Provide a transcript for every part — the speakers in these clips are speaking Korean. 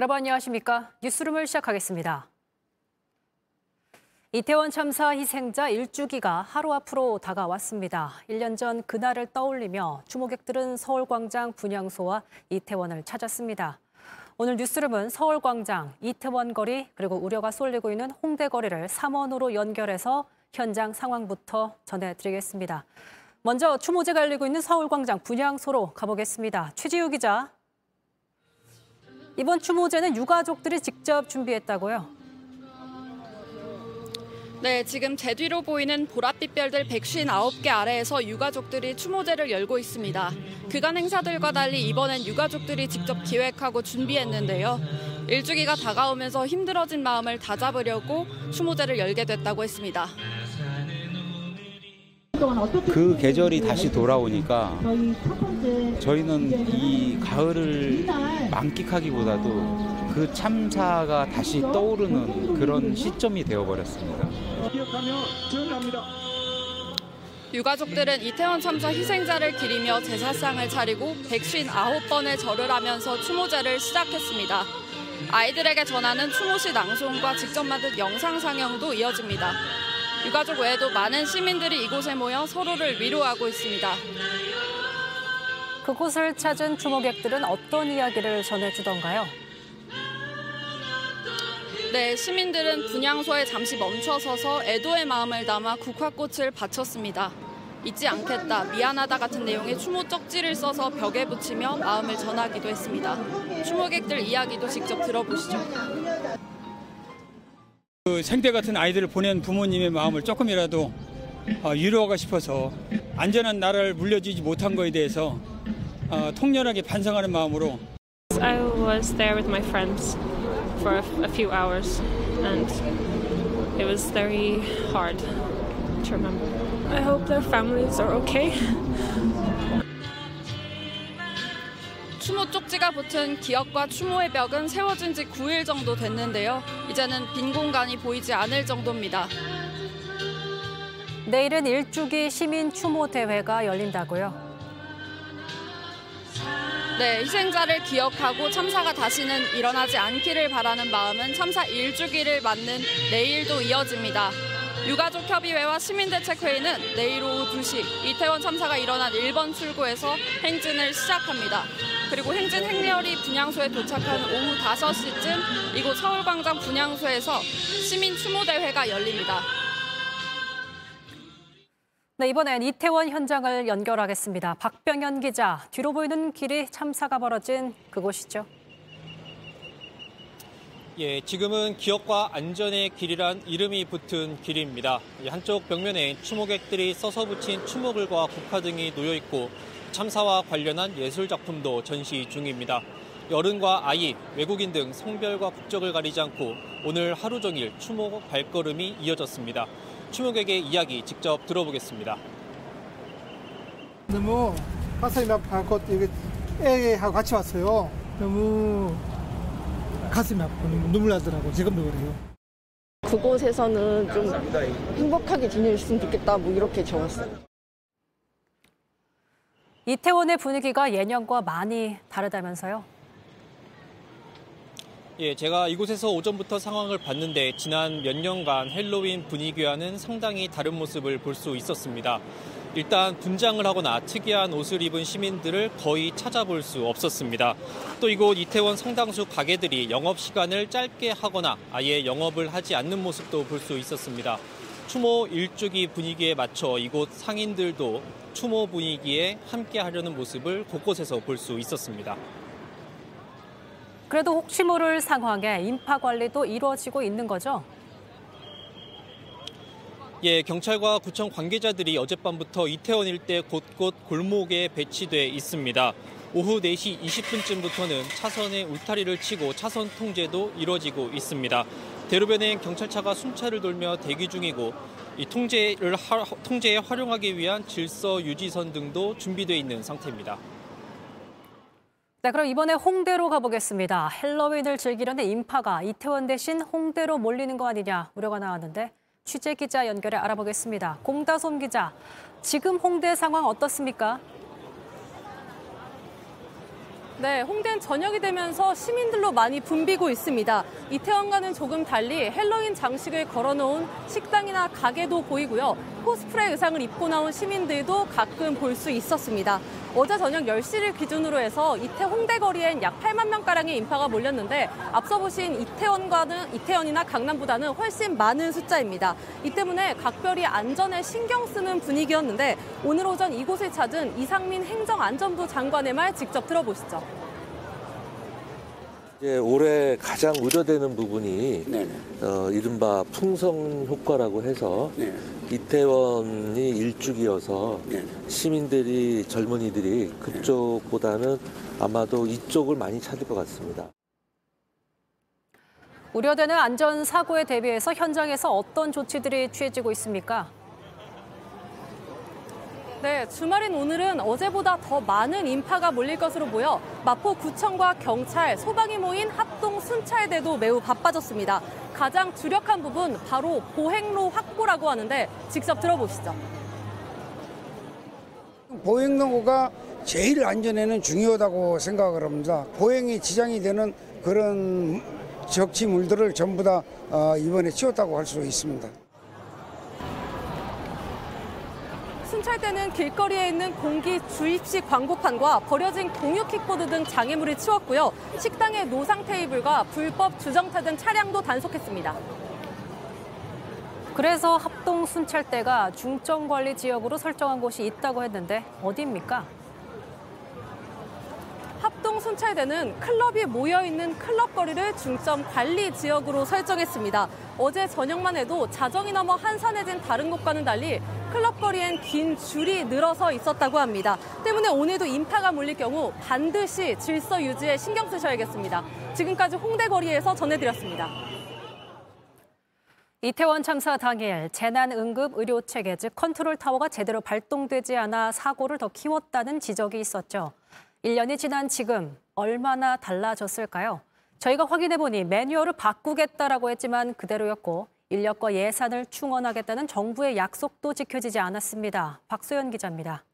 여러분 안녕하십니까? 뉴스룸을 시작하겠습니다. 이태원 참사 희생자 일주기가 하루 앞으로 다가왔습니다. 1년 전 그날을 떠올리며 추모객들은 서울광장 분향소와 이태원을 찾았습니다. 오늘 뉴스룸은 서울광장, 이태원 거리, 그리고 우려가 쏠리고 있는 홍대 거리를 3원으로 연결해서 현장 상황부터 전해드리겠습니다. 먼저 추모제가 열리고 있는 서울광장 분향소로 가보겠습니다. 최지우 기자. 이번 추모제는 유가족들이 직접 준비했다고요? 네, 지금 제 뒤로 보이는 보랏빛 별들 159개 아래에서 유가족들이 추모제를 열고 있습니다. 그간 행사들과 달리 이번엔 유가족들이 직접 기획하고 준비했는데요. 일주기가 다가오면서 힘들어진 마음을 다잡으려고 추모제를 열게 됐다고 했습니다. 그 계절이 다시 돌아오니까 저희는 이 가을을 만끽하기보다도 그 참사가 다시 떠오르는 그런 시점이 되어버렸습니다. 유가족들은 이태원 참사 희생자를 기리며 제사상을 차리고 159번의 절을 하면서 추모제를 시작했습니다. 아이들에게 전하는 추모시 낭송과 직접 만든 영상 상영도 이어집니다. 유가족 외에도 많은 시민들이 이곳에 모여 서로를 위로하고 있습니다. 그곳을 찾은 추모객들은 어떤 이야기를 전해주던가요? 네, 시민들은 분향소에 잠시 멈춰서서 애도의 마음을 담아 국화꽃을 바쳤습니다. 잊지 않겠다, 미안하다 같은 내용의 추모 쪽지를 써서 벽에 붙이며 마음을 전하기도 했습니다. 추모객들 이야기도 직접 들어보시죠. 그 생태 같은 아이들을 보낸 부모님의 마음을 조금이라도 어, 위로하고 싶어서 안전한 나라를 물려주지 못한 것에 대해서 어, 통렬하게 반성하는 마음으로 I was there with my friends for a few hours and it was very hard to remember. I hope their families are okay. 추모 쪽지가 붙은 기억과 추모의 벽은 세워진 지 9일 정도 됐는데요. 이제는 빈 공간이 보이지 않을 정도입니다. 내일은 일주기 시민 추모 대회가 열린다고요? 네, 희생자를 기억하고 참사가 다시는 일어나지 않기를 바라는 마음은 참사 일주기를 맞는 내일도 이어집니다. 유가족 협의회와 시민대책회의는 내일 오후 2시 이태원 참사가 일어난 1번 출구에서 행진을 시작합니다. 그리고 행진 행렬이 분향소에 도착한 오후 5시쯤 이곳 서울광장 분향소에서 시민 추모대회가 열립니다. 네, 이번엔 이태원 현장을 연결하겠습니다. 박병현 기자, 뒤로 보이는 길이 참사가 벌어진 그곳이죠. 예, 지금은 기억과 안전의 길이란 이름이 붙은 길입니다. 한쪽 벽면에 추모객들이 써서 붙인 추모글과 국화 등이 놓여 있고 참사와 관련한 예술 작품도 전시 중입니다. 어른과 아이, 외국인 등 성별과 국적을 가리지 않고 오늘 하루 종일 추모 발걸음이 이어졌습니다. 추모객의 이야기 직접 들어보겠습니다. 너무 가슴이 여기 애하고 같이 왔어요. 너무 가슴이 아프고 눈물 나더라고. 지금도 그래요. 그곳에서는 좀 행복하게 지냈으면 좋겠다 뭐 이렇게 적었어요. 이태원의 분위기가 예년과 많이 다르다면서요? 예, 제가 이곳에서 오전부터 상황을 봤는데 지난 몇 년간 헬로윈 분위기와는 상당히 다른 모습을 볼 수 있었습니다. 일단 분장을 하거나 특이한 옷을 입은 시민들을 거의 찾아볼 수 없었습니다. 또 이곳 이태원 상당수 가게들이 영업 시간을 짧게 하거나 아예 영업을 하지 않는 모습도 볼 수 있었습니다. 추모 일주기 분위기에 맞춰 이곳 상인들도 추모 분위기에 함께 하려는 모습을 곳곳에서 볼 수 있었습니다. 그래도 혹시 모를 상황에 인파 관리도 이루어지고 있는 거죠? 예, 경찰과 구청 관계자들이 어젯밤부터 이태원 일대 곳곳 골목에 배치돼 있습니다. 오후 4시 20분쯤부터는 차선에 울타리를 치고 차선 통제도 이루어지고 있습니다. 대로변엔 경찰차가 순찰을 돌며 대기 중이고 이 통제를 하, 통제에 활용하기 위한 질서 유지선 등도 준비돼 있는 상태입니다. 네, 그럼 이번에 홍대로 가보겠습니다. 헬로윈을 즐기려는 인파가 이태원 대신 홍대로 몰리는 거 아니냐 우려가 나왔는데 취재 기자 연결해 알아보겠습니다. 공다솜 기자, 지금 홍대 상황 어떻습니까? 네, 홍대는 저녁이 되면서 시민들로 많이 붐비고 있습니다. 이태원과는 조금 달리 헬로윈 장식을 걸어놓은 식당이나 가게도 보이고요. 코스프레 의상을 입고 나온 시민들도 가끔 볼 수 있었습니다. 어제 저녁 10시를 기준으로 해서 이태 홍대 거리엔 약 8만 명가량의 인파가 몰렸는데 앞서 보신 이태원과는 이태원이나 강남보다는 훨씬 많은 숫자입니다. 이 때문에 각별히 안전에 신경 쓰는 분위기였는데 오늘 오전 이곳을 찾은 이상민 행정안전부 장관의 말 직접 들어보시죠. 이제 올해 가장 우려되는 부분이 어, 이른바 풍성 효과라고 해서 이태원이 일죽이어서 시민들이 젊은이들이 그쪽보다는 아마도 이쪽을 많이 찾을 것 같습니다. 우려되는 안전 사고에 대비해서 현장에서 어떤 조치들이 취해지고 있습니까? 네, 주말인 오늘은 어제보다 더 많은 인파가 몰릴 것으로 보여 마포구청과 경찰, 소방이 모인 합동 순찰대도 매우 바빠졌습니다. 가장 주력한 부분 바로 보행로 확보라고 하는데 직접 들어보시죠. 보행로가 제일 안전에는 중요하다고 생각을 합니다. 보행이 지장이 되는 그런 적치물들을 전부 다 어, 이번에 치웠다고 할 수 있습니다. 순찰대는 길거리에 있는 공기 주입식 광고판과 버려진 공유 킥보드 등 장애물을 치웠고요. 식당의 노상 테이블과 불법 주정차 등 차량도 단속했습니다. 그래서 합동 순찰대가 중점 관리 지역으로 설정한 곳이 있다고 했는데 어디입니까? 합동 순찰대는 클럽이 모여 있는 클럽 거리를 중점 관리 지역으로 설정했습니다. 어제 저녁만 해도 자정이 넘어 한산해진 다른 곳과는 달리 클럽 거리엔 긴 줄이 늘어서 있었다고 합니다. 때문에 오늘도 인파가 몰릴 경우 반드시 질서 유지에 신경 쓰셔야겠습니다. 지금까지 홍대 거리에서 전해드렸습니다. 이태원 참사 당일 재난응급의료체계 즉 컨트롤타워가 제대로 발동되지 않아 사고를 더 키웠다는 지적이 있었죠. 1년이 지난 지금 얼마나 달라졌을까요? 저희가 확인해보니 매뉴얼을 바꾸겠다라고 했지만 그대로였고 인력과 예산을 충원하겠다는 정부의 약속도 지켜지지 않았습니다. 박소연 기자입니다.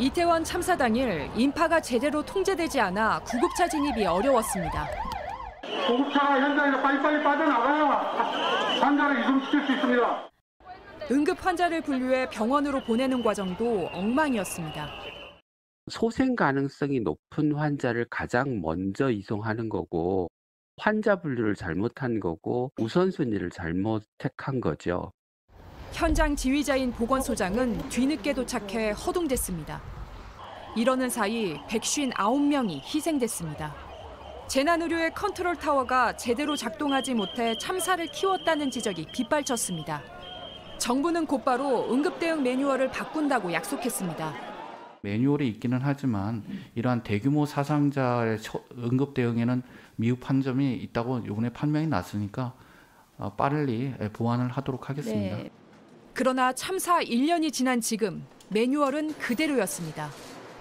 이태원 참사 당일 인파가 제대로 통제되지 않아 구급차 진입이 어려웠습니다. 구급차가 현장에서 빨리빨리 빠져나가야 환자를 이송시킬 수 있습니다. 응급 환자를 분류해 병원으로 보내는 과정도 엉망이었습니다. 소생 가능성이 높은 환자를 가장 먼저 이송하는 거고 환자 분류를 잘못한 거고 우선순위를 잘못 택한 거죠. 현장 지휘자인 보건소장은 뒤늦게 도착해 허둥댔습니다. 이러는 사이 159명이 희생됐습니다. 재난의료의 컨트롤 타워가 제대로 작동하지 못해 참사를 키웠다는 지적이 빗발쳤습니다. 정부는 곧바로 응급대응 매뉴얼을 바꾼다고 약속했습니다. 매뉴얼이 있기는 하지만 이러한 대규모 사상자의 응급 대응에는 미흡한 점이 있다고 이번에 판명이 났으니까 어, 빨리 보완을 하도록 하겠습니다. 네. 그러나 참사 1년이 지난 지금 매뉴얼은 그대로였습니다.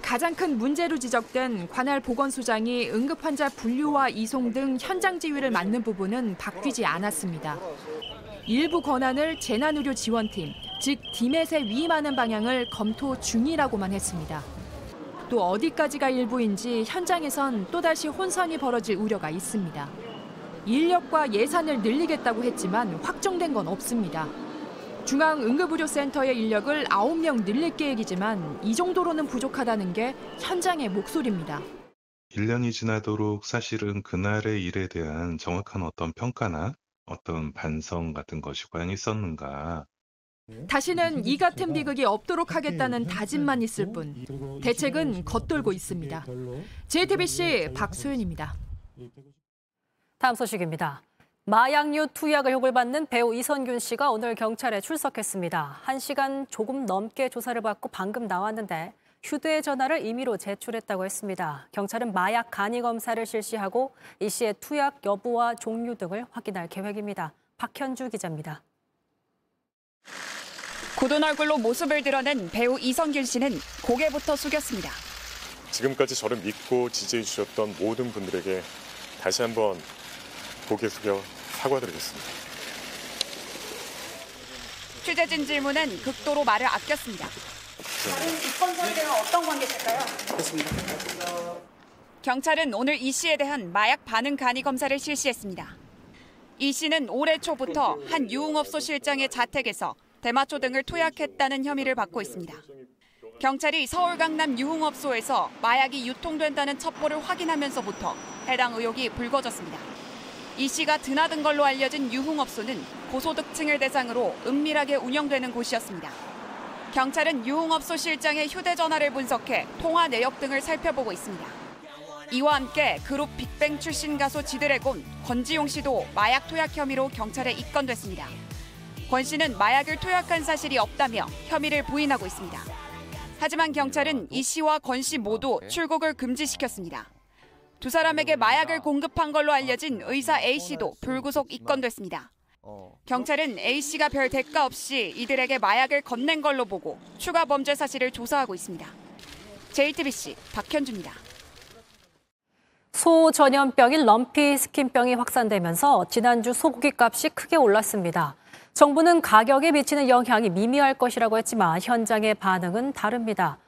가장 큰 문제로 지적된 관할 보건소장이 응급 환자 분류와 이송 등 현장 지휘를 맡는 부분은 바뀌지 않았습니다. 일부 권한을 재난의료 지원팀, 즉 디멧에 위임하는 방향을 검토 중이라고만 했습니다. 또 어디까지가 일부인지 현장에선 또다시 혼선이 벌어질 우려가 있습니다. 인력과 예산을 늘리겠다고 했지만 확정된 건 없습니다. 중앙응급의료센터의 인력을 9명 늘릴 계획이지만 이 정도로는 부족하다는 게 현장의 목소리입니다. 1년이 지나도록 사실은 그날의 일에 대한 정확한 어떤 평가나 어떤 반성 같은 것이 과연 있었는가. 다시는 이 같은 비극이 없도록 하겠다는 다짐만 있을 뿐 대책은 겉돌고 있습니다. JTBC 박소연입니다. 다음 소식입니다. 마약류 투약 의혹을 받는 배우 이선균 씨가 오늘 경찰에 출석했습니다. 1시간 조금 넘게 조사를 받고 방금 나왔는데 휴대전화를 임의로 제출했다고 했습니다. 경찰은 마약 간이 검사를 실시하고 이 씨의 투약 여부와 종류 등을 확인할 계획입니다. 박현주 기자입니다. 굳은 얼굴로 모습을 드러낸 배우 이성균 씨는 고개부터 숙였습니다. 지금까지 저를 믿고 지지해 주셨던 모든 분들에게 다시 한번 고개 숙여 사과드리겠습니다. 취재진 질문은 극도로 말을 아꼈습니다. 다른 입건자들은 어떤 관계실까요? 그렇습니다. 경찰은 오늘 이 씨에 대한 마약 반응 간이 검사를 실시했습니다. 이 씨는 올해 초부터 한 유흥업소 실장의 자택에서 대마초 등을 투약했다는 혐의를 받고 있습니다. 경찰이 서울 강남 유흥업소에서 마약이 유통된다는 첩보를 확인하면서부터 해당 의혹이 불거졌습니다. 이 씨가 드나든 걸로 알려진 유흥업소는 고소득층을 대상으로 은밀하게 운영되는 곳이었습니다. 경찰은 유흥업소 실장의 휴대전화를 분석해 통화 내역 등을 살펴보고 있습니다. 이와 함께 그룹 빅뱅 출신 가수 지드래곤 권지용 씨도 마약 투약 혐의로 경찰에 입건됐습니다. 권 씨는 마약을 투약한 사실이 없다며 혐의를 부인하고 있습니다. 하지만 경찰은 이 씨와 권 씨 모두 출국을 금지시켰습니다. 두 사람에게 마약을 공급한 걸로 알려진 의사 A 씨도 불구속 입건됐습니다. 경찰은 A 씨가 별 대가 없이 이들에게 마약을 건넨 걸로 보고 추가 범죄 사실을 조사하고 있습니다. JTBC 박현주입니다. 소 전염병인 럼피 스킨병이 확산되면서 지난주 소고기 값이 크게 올랐습니다. 정부는 가격에 미치는 영향이 미미할 것이라고 했지만 현장의 반응은 다릅니다.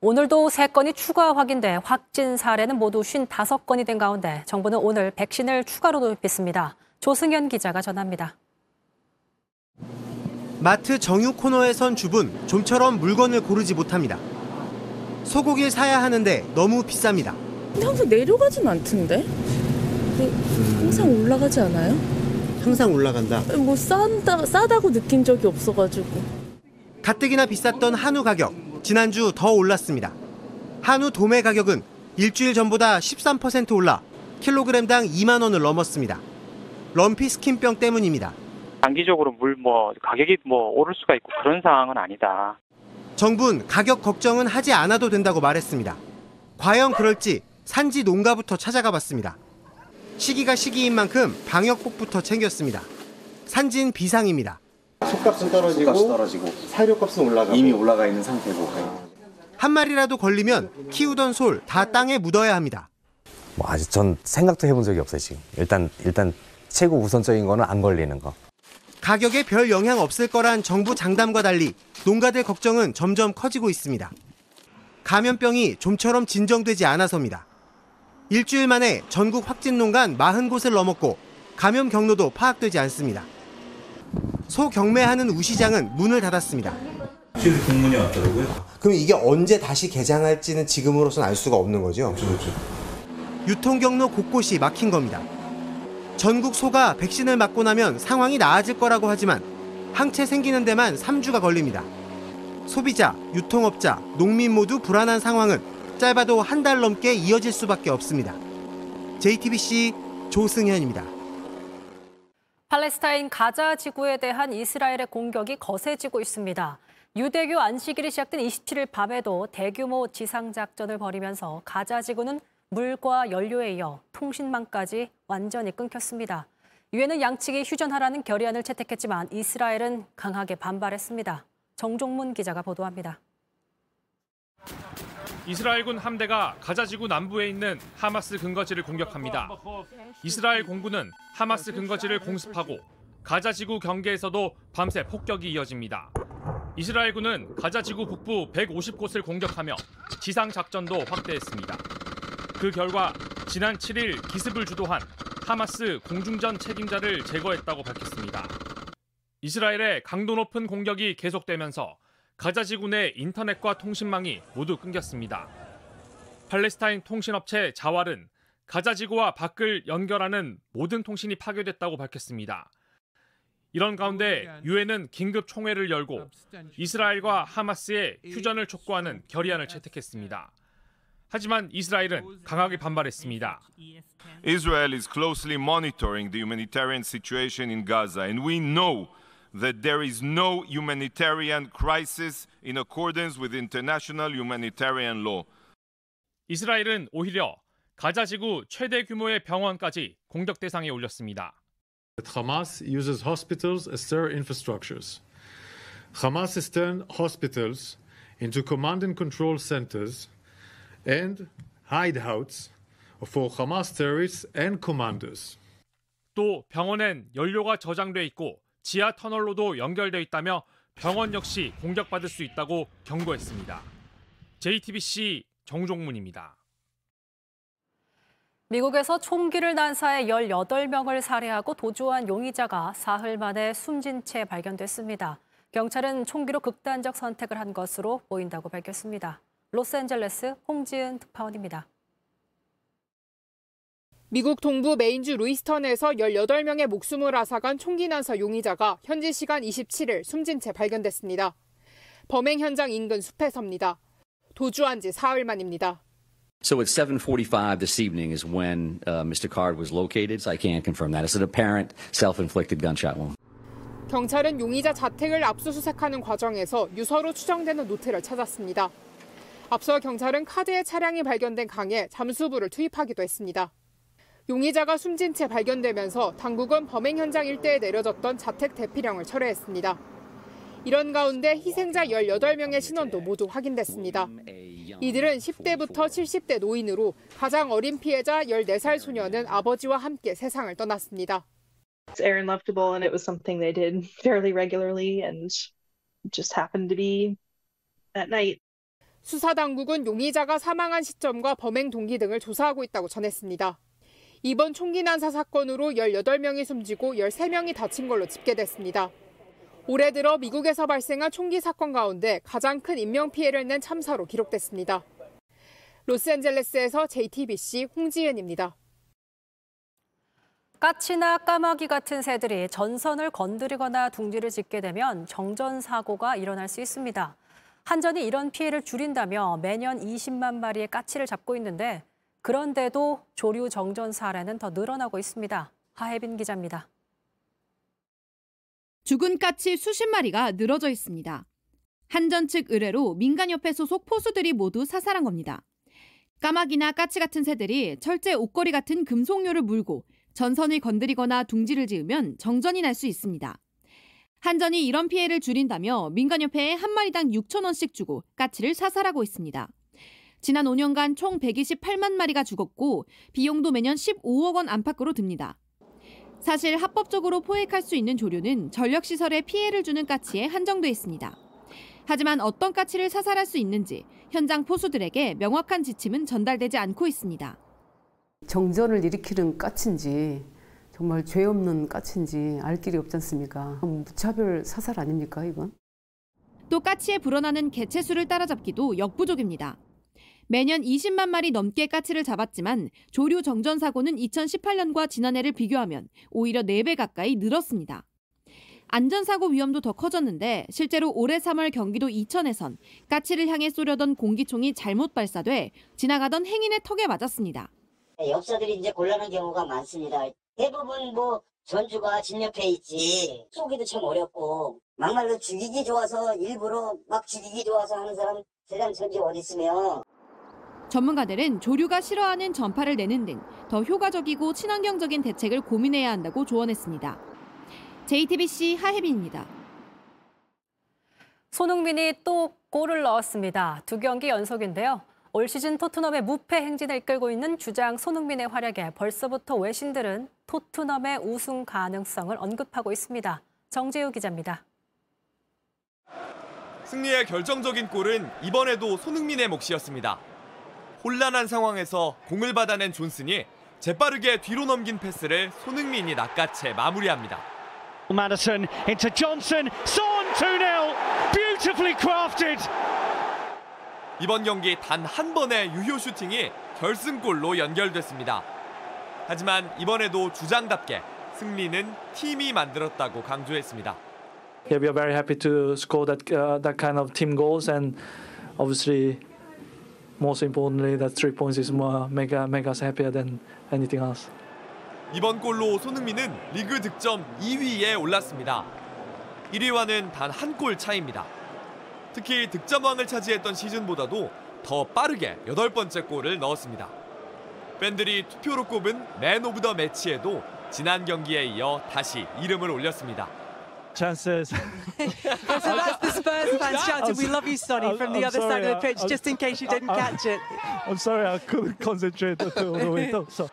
오늘도 3건이 추가 확인돼 확진 사례는 모두 55건이 된 가운데 정부는 오늘 백신을 추가로 도입했습니다. 조승현 기자가 전합니다. 마트 정유 코너에선 주분 좀처럼 물건을 고르지 못합니다. 소고기를 사야 하는데 너무 비쌉니다. 근데 항상 내려가진 않던데? 항상 올라가지 않아요? 항상 올라간다. 뭐 싸다, 싸다고 느낀 적이 없어가지고. 가뜩이나 비쌌던 한우 가격 지난주 더 올랐습니다. 한우 도매 가격은 일주일 전보다 13% 올라 킬로그램당 2만 원을 넘었습니다. 럼피 스킨병 때문입니다. 단기적으로 물 뭐 가격이 뭐 오를 수가 있고 그런 상황은 아니다. 정부는 가격 걱정은 하지 않아도 된다고 말했습니다. 과연 그럴지 산지 농가부터 찾아가 봤습니다. 시기가 시기인 만큼 방역복부터 챙겼습니다. 산진 비상입니다. 속값은 떨어지고, 떨어지고 사료값은 올라가고 이미 올라가 있는 상태고 한 마리라도 걸리면 키우던 솔 다 땅에 묻어야 합니다. 뭐 아직 전 생각도 해본 적이 없어요 지금. 일단 일단 최고 우선적인 거는 안 걸리는 거. 가격에 별 영향 없을 거란 정부 장담과 달리 농가들 걱정은 점점 커지고 있습니다. 감염병이 좀처럼 진정되지 않아서입니다. 일주일 만에 전국 확진 농간 40곳을 넘었고 감염 경로도 파악되지 않습니다. 소 경매하는 우시장은 문을 닫았습니다. 실 공문이 왔더라고요. 그럼 이게 언제 다시 개장할지는 지금으로선 알 수가 없는 거죠? 그렇죠. 유통 경로 곳곳이 막힌 겁니다. 전국 소가 백신을 맞고 나면 상황이 나아질 거라고 하지만 항체 생기는 데만 3주가 걸립니다. 소비자, 유통업자, 농민 모두 불안한 상황은 짧아도 한 달 넘게 이어질 수밖에 없습니다. JTBC 조승현입니다. 팔레스타인 가자 지구에 대한 이스라엘의 공격이 거세지고 있습니다. 유대교 안식일이 시작된 27일 밤에도 대규모 지상작전을 벌이면서 가자 지구는 물과 연료에 이어 통신망까지 완전히 끊겼습니다. 유엔은 양측이 휴전하라는 결의안을 채택했지만 이스라엘은 강하게 반발했습니다. 정종문 기자가 보도합니다. 이스라엘군 함대가 가자지구 남부에 있는 하마스 근거지를 공격합니다. 이스라엘 공군은 하마스 근거지를 공습하고 가자지구 경계에서도 밤새 폭격이 이어집니다. 이스라엘군은 가자지구 북부 150곳을 공격하며 지상 작전도 확대했습니다. 그 결과 지난 7일 기습을 주도한 하마스 공중전 책임자를 제거했다고 밝혔습니다. 이스라엘의 강도 높은 공격이 계속되면서 가자지구 내 인터넷과 통신망이 모두 끊겼습니다. 팔레스타인 통신업체 자왈은 가자지구와 밖을 연결하는 모든 통신이 파괴됐다고 밝혔습니다. 이런 가운데 유엔은 긴급 총회를 열고 이스라엘과 하마스의 휴전을 촉구하는 결의안을 채택했습니다. 하지만 이스라엘은 강하게 반발했습니다. Israel is closely monitoring the humanitarian situation in Gaza and we know that there is no humanitarian crisis in accordance with international humanitarian law. 이스라엘은 오히려 가자 지구 최대 규모의 병원까지 공격 대상에 올렸습니다. Hamas uses hospitals as their infrastructures. Hamas has turned hospitals into command and control centers and hideouts for Hamas terrorists and commanders. 또 병원엔 연료가 저장돼 있고 지하 터널로도 연결돼 있다며 병원 역시 공격받을 수 있다고 경고했습니다. JTBC 정종문입니다. 미국에서 총기를 난사해 18명을 살해하고 도주한 용의자가 사흘 만에 숨진 채 발견됐습니다. 경찰은 총기로 극단적 선택을 한 것으로 보인다고 밝혔습니다. 로스앤젤레스 홍지은 특파원입니다. 미국 동부 메인주 루이스턴에서 18명의 목숨을 앗아간 총기 난사 용의자가 현지 시간 27일 숨진 채 발견됐습니다. 범행 현장 인근 숲에서입니다. 도주한 지 사흘 만입니다. So at 7:45 this evening is when uh, Mr. Card was located. So I can't confirm that. It's an apparent self-inflicted gunshot wound. 경찰은 용의자 자택을 압수수색하는 과정에서 유서로 추정되는 노트를 찾았습니다. 앞서 경찰은 카드의 차량이 발견된 강에 잠수부를 투입하기도 했습니다. 용의자가 숨진 채 발견되면서 당국은 범행 현장 일대에 내려졌던 자택 대피령을 철회했습니다. 이런 가운데 희생자 18명의 신원도 모두 확인됐습니다. 이들은 10대부터 70대 노인으로 가장 어린 피해자 14살 소녀는 아버지와 함께 세상을 떠났습니다. It's air and leftable and it was something they did fairly regularly and just happened to be at night. 수사 당국은 용의자가 사망한 시점과 범행 동기 등을 조사하고 있다고 전했습니다. 이번 총기 난사 사건으로 18명이 숨지고 13명이 다친 걸로 집계됐습니다. 올해 들어 미국에서 발생한 총기 사건 가운데 가장 큰 인명 피해를 낸 참사로 기록됐습니다. 로스앤젤레스에서 JTBC 홍지은입니다. 까치나 까마귀 같은 새들이 전선을 건드리거나 둥지를 짓게 되면 정전 사고가 일어날 수 있습니다. 한전이 이런 피해를 줄인다며 매년 20만 마리의 까치를 잡고 있는데 그런데도 조류 정전 사례는 더 늘어나고 있습니다. 하혜빈 기자입니다. 죽은 까치 수십 마리가 늘어져 있습니다. 한전 측 의뢰로 민간협회 소속 포수들이 모두 사살한 겁니다. 까마귀나 까치 같은 새들이 철제 옷걸이 같은 금속류를 물고 전선을 건드리거나 둥지를 지으면 정전이 날 수 있습니다. 한전이 이런 피해를 줄인다며 민간협회에 한 마리당 6천 원씩 주고 까치를 사살하고 있습니다. 지난 5년간 총 128만 마리가 죽었고 비용도 매년 15억 원 안팎으로 듭니다. 사실 합법적으로 포획할 수 있는 조류는 전력시설에 피해를 주는 까치에 한정돼 있습니다. 하지만 어떤 까치를 사살할 수 있는지 현장 포수들에게 명확한 지침은 전달되지 않고 있습니다. 정전을 일으키는 까치인지 정말 죄 없는 까치인지 알 길이 없지 않습니까? 무차별 사살 아닙니까 이건? 또 까치에 불어나는 개체수를 따라잡기도 역부족입니다. 매년 20만 마리 넘게 까치를 잡았지만 조류 정전 사고는 2018년과 지난해를 비교하면 오히려 4배 가까이 늘었습니다. 안전사고 위험도 더 커졌는데 실제로 올해 3월 경기도 이천에선 까치를 향해 쏘려던 공기총이 잘못 발사돼 지나가던 행인의 턱에 맞았습니다. 엽사들이 이제 곤란한 경우가 많습니다. 대부분 뭐 전주가 집 옆에 있지 쏘기도 참 어렵고 막말로 죽이기 좋아서 일부러 막 죽이기 좋아서 하는 사람 세상 전지 어디 있으며 전문가들은 조류가 싫어하는 전파를 내는 등 더 효과적이고 친환경적인 대책을 고민해야 한다고 조언했습니다. JTBC 하혜빈입니다. 손흥민이 또 골을 넣었습니다. 두 경기 연속인데요. 올 시즌 토트넘의 무패 행진을 이끌고 있는 주장 손흥민의 활약에 벌써부터 외신들은 토트넘의 우승 가능성을 언급하고 있습니다. 정재우 기자입니다. 승리의 결정적인 골은 이번에도 손흥민의 몫이었습니다. 혼란한 상황에서 공을 받아낸 존슨이 재빠르게 뒤로 넘긴 패스를 손흥민이 낚아채 마무리합니다. Madison into Johnson, Son 2-0, beautifully crafted. 이번 경기 단 한 번의 유효 슈팅이 결승골로 연결됐습니다. 하지만 이번에도 주장답게 승리는 팀이 만들었다고 강조했습니다. Yeah, we are very happy to score that uh, that kind of team goals, and obviously, most importantly, that three points is more make make us happier than anything else. 이번 골로 손흥민은 리그 득점 2위에 올랐습니다. 1위와는 단 한 골 차이입니다. 특히 득점왕을 차지했던 시즌보다도 더 빠르게 여덟 번째 골을 넣었습니다. 팬들이 투표로 꼽은 맨 오브 더 매치에도 지난 경기에 이어 다시 이름을 올렸습니다. Chances. so that's the Spurs fans shouting, "We love you, Sonny," from the I'm other sorry, side of the pitch, I'm- just in case you didn't I'm- catch it. I'm sorry, I couldn't concentrate all the way through. So.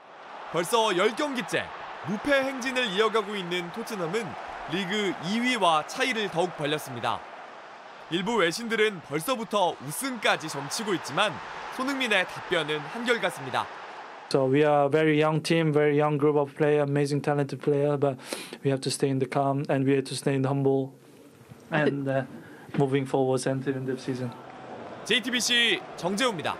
벌써 10경기째 무패 행진을 이어가고 있는 토트넘은 리그 2위와 차이를 더욱 벌렸습니다. 일부 외신들은 벌써부터 우승까지 점치고 있지만 손흥민의 답변은 한결같습니다. So we are a very young team, very young group of player, amazing talented player, but we have to stay in the calm and we have to stay in the humble and uh, moving forwards until the season. JTBC 정재우입니다.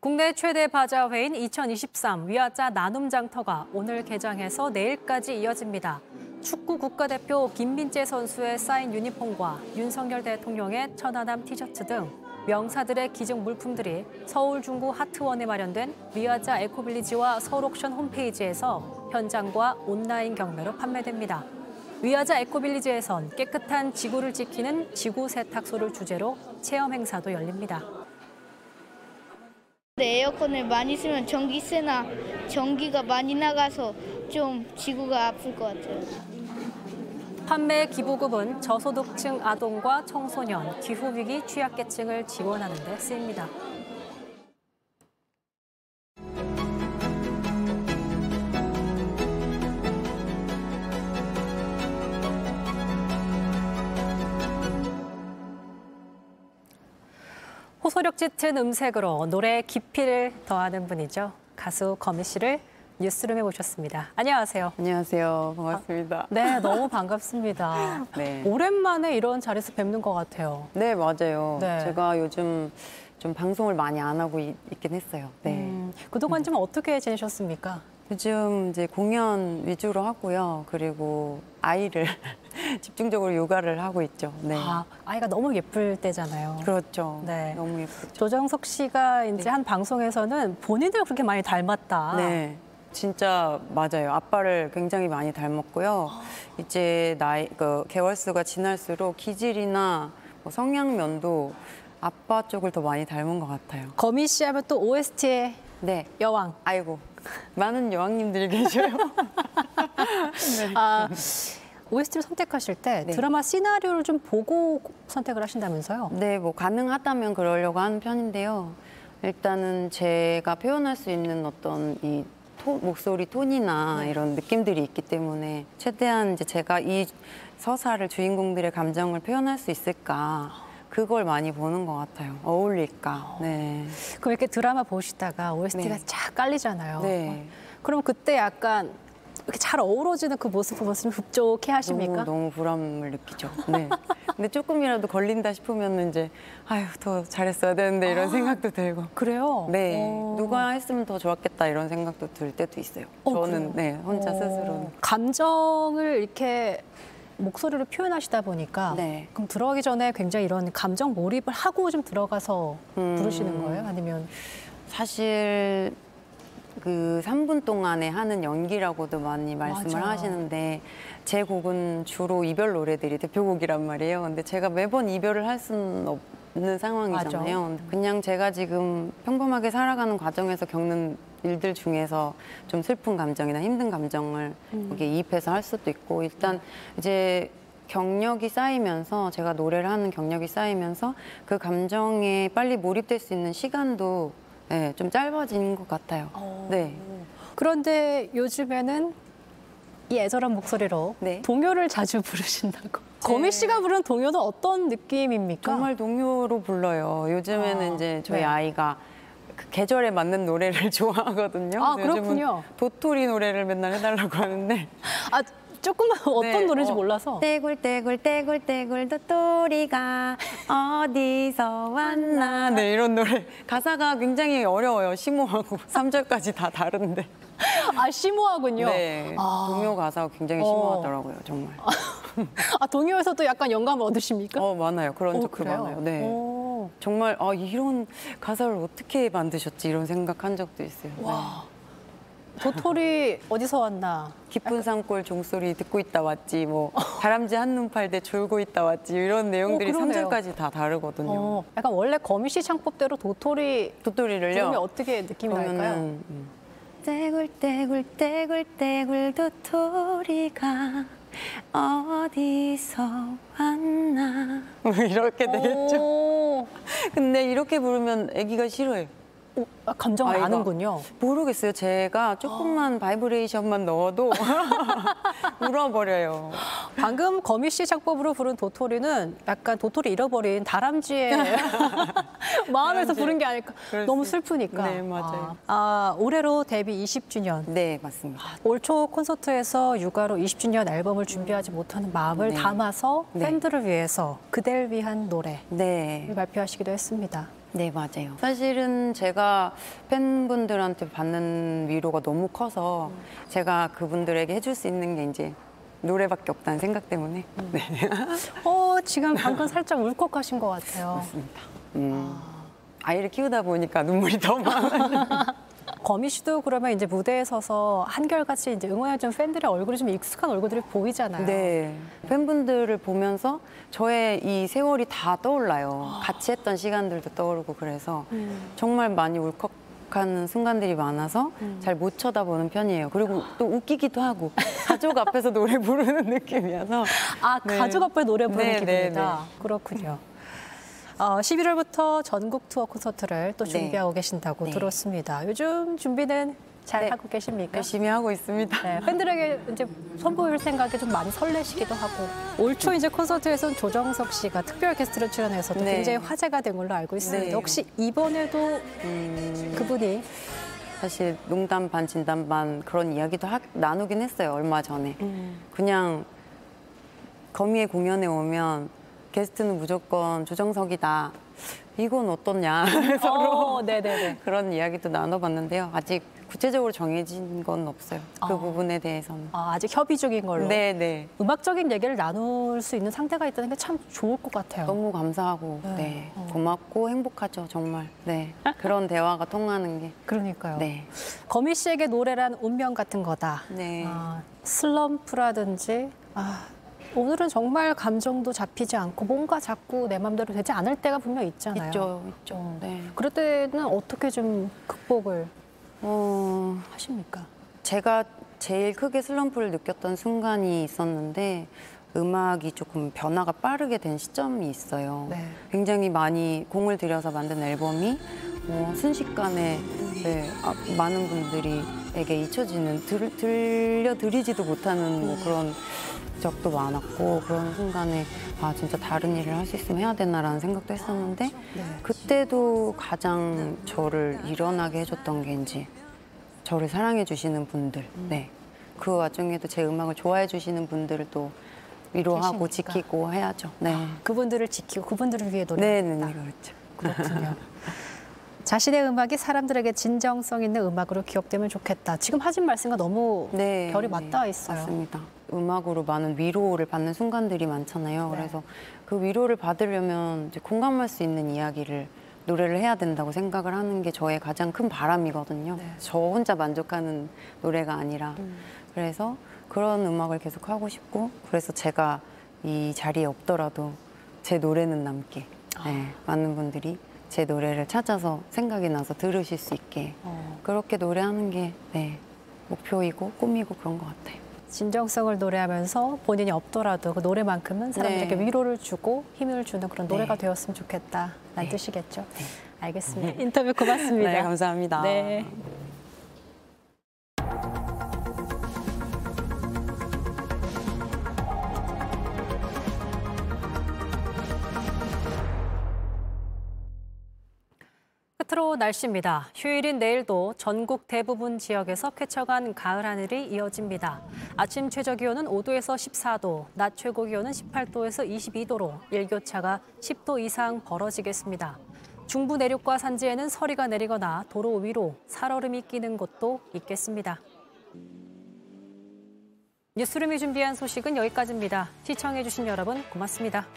국내 최대 바자회인 2023 위아자 나눔 장터가 오늘 개장해서 내일까지 이어집니다. 축구 국가대표 김민재 선수의 사인 유니폼과 윤석열 대통령의 천안함 티셔츠 등 명사들의 기증 물품들이 서울 중구 하트원에 마련된 위아자 에코빌리지와 서울옥션 홈페이지에서 현장과 온라인 경매로 판매됩니다. 위아자 에코빌리지에선 깨끗한 지구를 지키는 지구 세탁소를 주제로 체험 행사도 열립니다. 에어컨을 많이 쓰면 전기세나 전기가 많이 나가서 좀 지구가 아플 것 같아요. 판매 기부금은 저소득층 아동과 청소년, 기후위기 취약계층을 지원하는 데 쓰입니다. 호소력 짙은 음색으로 노래의 깊이를 더하는 분이죠. 가수 거미 씨를 뉴스룸에 모셨습니다. 안녕하세요. 안녕하세요. 반갑습니다. 네, 너무 반갑습니다. 네. 오랜만에 이런 자리에서 뵙는 것 같아요. 네, 맞아요. 네. 제가 요즘 좀 방송을 많이 안 하고 있, 긴 했어요. 네. 음, 그동안 좀 어떻게 지내셨습니까? 요즘 이제 공연 위주로 하고요. 그리고 아이를 집중적으로 육아를 하고 있죠. 네. 아, 아이가 너무 예쁠 때잖아요. 그렇죠. 네. 너무 예쁘죠. 조정석 씨가 이제 한 방송에서는 본인을 그렇게 많이 닮았다. 네. 진짜 맞아요. 아빠를 굉장히 많이 닮았고요. 이제 나이 그 개월 수가 지날수록 기질이나 뭐 성향 면도 아빠 쪽을 더 많이 닮은 것 같아요. 거미 씨 하면 또 OST의 네. 여왕. 아이고 많은 여왕님들이 계셔요. 네. 아, OST를 선택하실 때 네. 드라마 시나리오를 좀 보고 선택을 하신다면서요? 네, 뭐 가능하다면 그러려고 하는 편인데요. 일단은 제가 표현할 수 있는 어떤 이 토- 목소리 톤이나 이런 느낌들이 있기 때문에 최대한 이제 제가 이 서사를 주인공들의 감정을 표현할 수 있을까 그걸 많이 보는 것 같아요. 어울릴까. 네. 그럼 이렇게 드라마 보시다가 OST가 네. 쫙 깔리잖아요. 네. 그럼 그때 약간 이렇게 잘 어우러지는 그 모습 보면서 좀 흡족해 하십니까? 너무, 너무 보람을 느끼죠. 네. 근데 조금이라도 걸린다 싶으면 이제 아유 더 잘했어야 되는데 이런 아, 생각도 들고. 그래요? 네. 어. 누가 했으면 더 좋았겠다 이런 생각도 들 때도 있어요. 어, 저는 그래요? 네 혼자 어, 스스로는. 감정을 이렇게 목소리로 표현하시다 보니까 네. 그럼 들어가기 전에 굉장히 이런 감정 몰입을 하고 좀 들어가서 음. 부르시는 거예요? 아니면 사실 그 3분 동안에 하는 연기라고도 많이 말씀을 맞아. 하시는데 제 곡은 주로 이별 노래들이 대표곡이란 말이에요. 근데 제가 매번 이별을 할 수는 없는 상황이잖아요. 맞아. 그냥 제가 지금 평범하게 살아가는 과정에서 겪는 일들 중에서 좀 슬픈 감정이나 힘든 감정을 음. 거기에 이입해서 할 수도 있고 일단 이제 경력이 쌓이면서 제가 노래를 하는 경력이 쌓이면서 그 감정에 빨리 몰입될 수 있는 시간도 네, 좀 짧아진 것 같아요. 네. 그런데 요즘에는 이 애절한 목소리로 네. 동요를 자주 부르신다고. 거미 씨가 부르는 동요는 어떤 느낌입니까? 정말 동요로 불러요. 요즘에는 아, 이제 저희 네. 아이가 그 계절에 맞는 노래를 좋아하거든요. 아, 그렇군요. 도토리 노래를 맨날 해달라고 하는데. 아, 조금만 어떤 네, 노래인지 어, 몰라서. 떼굴떼굴 떼굴떼굴 도토리가 어디서 왔나 네 이런 노래 가사가 굉장히 어려워요 심오하고 3절까지 다 다른데 아, 심오하군요. 네 아. 동요 가사가 굉장히 어. 심오하더라고요 정말 아, 동요에서도 약간 영감을 얻으십니까? 어 많아요 그런 어, 적도 그래요? 많아요 네 오. 정말 아 이런 가사를 어떻게 만드셨지 이런 생각한 적도 있어요 네. 와. 도토리 어디서 왔나? 깊은 산골 종소리 듣고 있다 왔지 뭐 다람쥐 한눈 팔때 졸고 있다 왔지 이런 내용들이 어, 그러네요. 3절까지 다 다르거든요 어, 약간 원래 거미 씨 창법대로 도토리 도토리를요 들으면 어떻게 느낌이 날까요? 그러면은, 음. 떼굴떼굴 떼굴떼굴 도토리가 어디서 왔나 뭐 이렇게 되겠죠. 오. 근데 이렇게 부르면 아기가 싫어요. 아, 감정을 아이가. 아는군요. 모르겠어요. 제가 조금만 바이브레이션만 넣어도 울어버려요. 방금 거미 씨 작법으로 부른 도토리는 약간 도토리 잃어버린 다람쥐의 마음에서 부른 게 아닐까. 너무 수- 슬프니까. 네, 맞아요. 아, 아, 올해로 데뷔 20주년. 네, 맞습니다. 올초 콘서트에서 육아로 20주년 앨범을 준비하지 못하는 마음을 네. 담아서 네. 팬들을 위해서 그댈 위한 노래를 네. 발표하시기도 했습니다. 네, 맞아요. 사실은 제가 팬분들한테 받는 위로가 너무 커서 제가 그분들에게 해줄 수 있는 게 이제 노래밖에 없다는 생각 때문에. 네. 어, 지금 방금 살짝 울컥하신 것 같아요. 음, 아 이를 키우다 보니까 눈물이 더 많아요. 거미 씨도 그러면 이제 무대에 서서 한결같이 이제 응원해준 팬들의 얼굴이 좀 익숙한 얼굴들이 보이잖아요. 네. 팬분들을 보면서 저의 이 세월이 다 떠올라요. 같이 했던 시간들도 떠오르고 그래서 음. 정말 많이 울컥 하는 순간들이 많아서 잘못 쳐다보는 편이에요. 그리고 또 웃기기도 하고 가족 앞에서 노래 부르는 느낌이어서 아, 네. 가족 앞에 노래 부르는 네, 네, 기분이다. 그렇군요. 어, 11월부터 전국 투어 콘서트를 또 네. 준비하고 계신다고 네. 들었습니다. 요즘 준비는 잘 하고 계십니까? 열심히 하고 있습니다. 네, 팬들에게 이제 선보일 생각에 좀 많이 설레시기도 하고 올 초 이제 콘서트에서는 조정석 씨가 특별 게스트로 출연해서 또 네. 굉장히 화제가 된 걸로 알고 있습니다. 네. 혹시 이번에도 음, 그분이 사실 농담 반 진담 반 그런 이야기도 하- 나누긴 했어요 얼마 전에 그냥 거미의 공연에 오면 게스트는 무조건 조정석이다 이건 어떻냐 서로 어, 네네네. 그런 이야기도 나눠봤는데요 아직 구체적으로 정해진 건 없어요 그 어. 부분에 대해서는 아, 아직 협의 중인 걸로 네네 음악적인 얘기를 나눌 수 있는 상대가 있다는 게 참 좋을 것 같아요. 너무 감사하고 네. 네, 어. 고맙고 행복하죠 정말 네 그런 대화가 통하는 게 그러니까요. 네. 거미 씨에게 노래란 운명 같은 거다. 네. 아, 슬럼프라든지 아, 오늘은 정말 감정도 잡히지 않고 뭔가 자꾸 내 맘대로 되지 않을 때가 분명 있잖아요. 있죠 있죠 네. 그럴 때는 어떻게 좀 극복을 어, 하십니까? 제가 제일 크게 슬럼프를 느꼈던 순간이 있었는데 음악이 조금 변화가 빠르게 된 시점이 있어요. 네. 굉장히 많이 공을 들여서 만든 앨범이 어, 순식간에 네, 아, 많은 분들이에게 잊혀지는 들, 들려드리지도 못하는 뭐 그런 적도 많았고 그런 순간에 아 진짜 다른 일을 할 수 있으면 해야 되나라는 생각도 했었는데 네. 그때도 가장 저를 일어나게 해줬던 게 이제 저를 사랑해 주시는 분들 네. 그 와중에도 제 음악을 좋아해 주시는 분들을 또 위로하고 계시니까. 지키고 해야죠. 네. 그분들을 지키고 그분들을 위해 네, 노래한다. 네, 그렇죠. 그렇군요. 자신의 음악이 사람들에게 진정성 있는 음악으로 기억되면 좋겠다. 지금 하신 말씀과 너무 네, 결이 네, 맞닿아 있어요. 맞습니다. 음악으로 많은 위로를 받는 순간들이 많잖아요. 네. 그래서 그 위로를 받으려면 이제 공감할 수 있는 이야기를 노래를 해야 된다고 생각을 하는 게 저의 가장 큰 바람이거든요. 네. 저 혼자 만족하는 노래가 아니라 음. 그래서 그런 음악을 계속 하고 싶고 그래서 제가 이 자리에 없더라도 제 노래는 남게 아. 네, 많은 분들이 제 노래를 찾아서 생각이 나서 들으실 수 있게 어. 그렇게 노래하는 게 네, 목표이고 꿈이고 그런 것 같아요. 진정성을 노래하면서 본인이 없더라도 그 노래만큼은 사람들에게 네. 위로를 주고 힘을 주는 그런 노래가 네. 되었으면 좋겠다라는 네. 뜻이겠죠. 알겠습니다. 인터뷰 고맙습니다. 네, 감사합니다. 네. 끝으로 날씨입니다. 휴일인 내일도 전국 대부분 지역에서 쾌청한 가을 하늘이 이어집니다. 아침 최저 기온은 5도에서 14도, 낮 최고 기온은 18도에서 22도로 일교차가 10도 이상 벌어지겠습니다. 중부 내륙과 산지에는 서리가 내리거나 도로 위로 살얼음이 끼는 곳도 있겠습니다. 뉴스룸이 준비한 소식은 여기까지입니다. 시청해주신 여러분 고맙습니다.